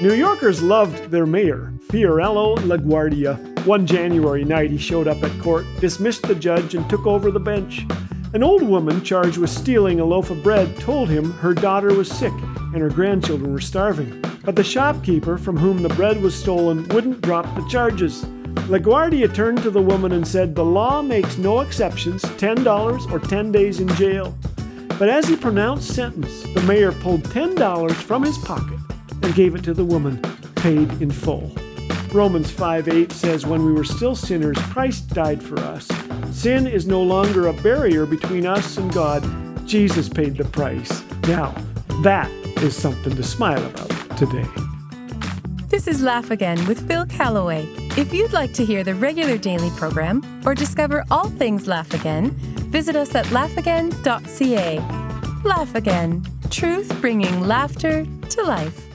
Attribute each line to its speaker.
Speaker 1: New Yorkers loved their mayor, Fiorello LaGuardia. One January night, he showed up at court, dismissed the judge, and took over the bench. An old woman charged with stealing a loaf of bread told him her daughter was sick and her grandchildren were starving. But the shopkeeper from whom the bread was stolen wouldn't drop the charges. LaGuardia turned to the woman and said, The law makes no exceptions $10 or 10 days in jail. But as he pronounced sentence, the mayor pulled $10 from his pocket and gave it to the woman, paid in full. Romans 5 8 says, When we were still sinners, Christ died for us. Sin is no longer a barrier between us and God. Jesus paid the price. Now, that is something to smile about today.
Speaker 2: This is Laugh Again with Phil Callaway. If you'd like to hear the regular daily program or discover all things Laugh Again, visit us at laughagain.ca. Laugh Again, truth bringing laughter to life.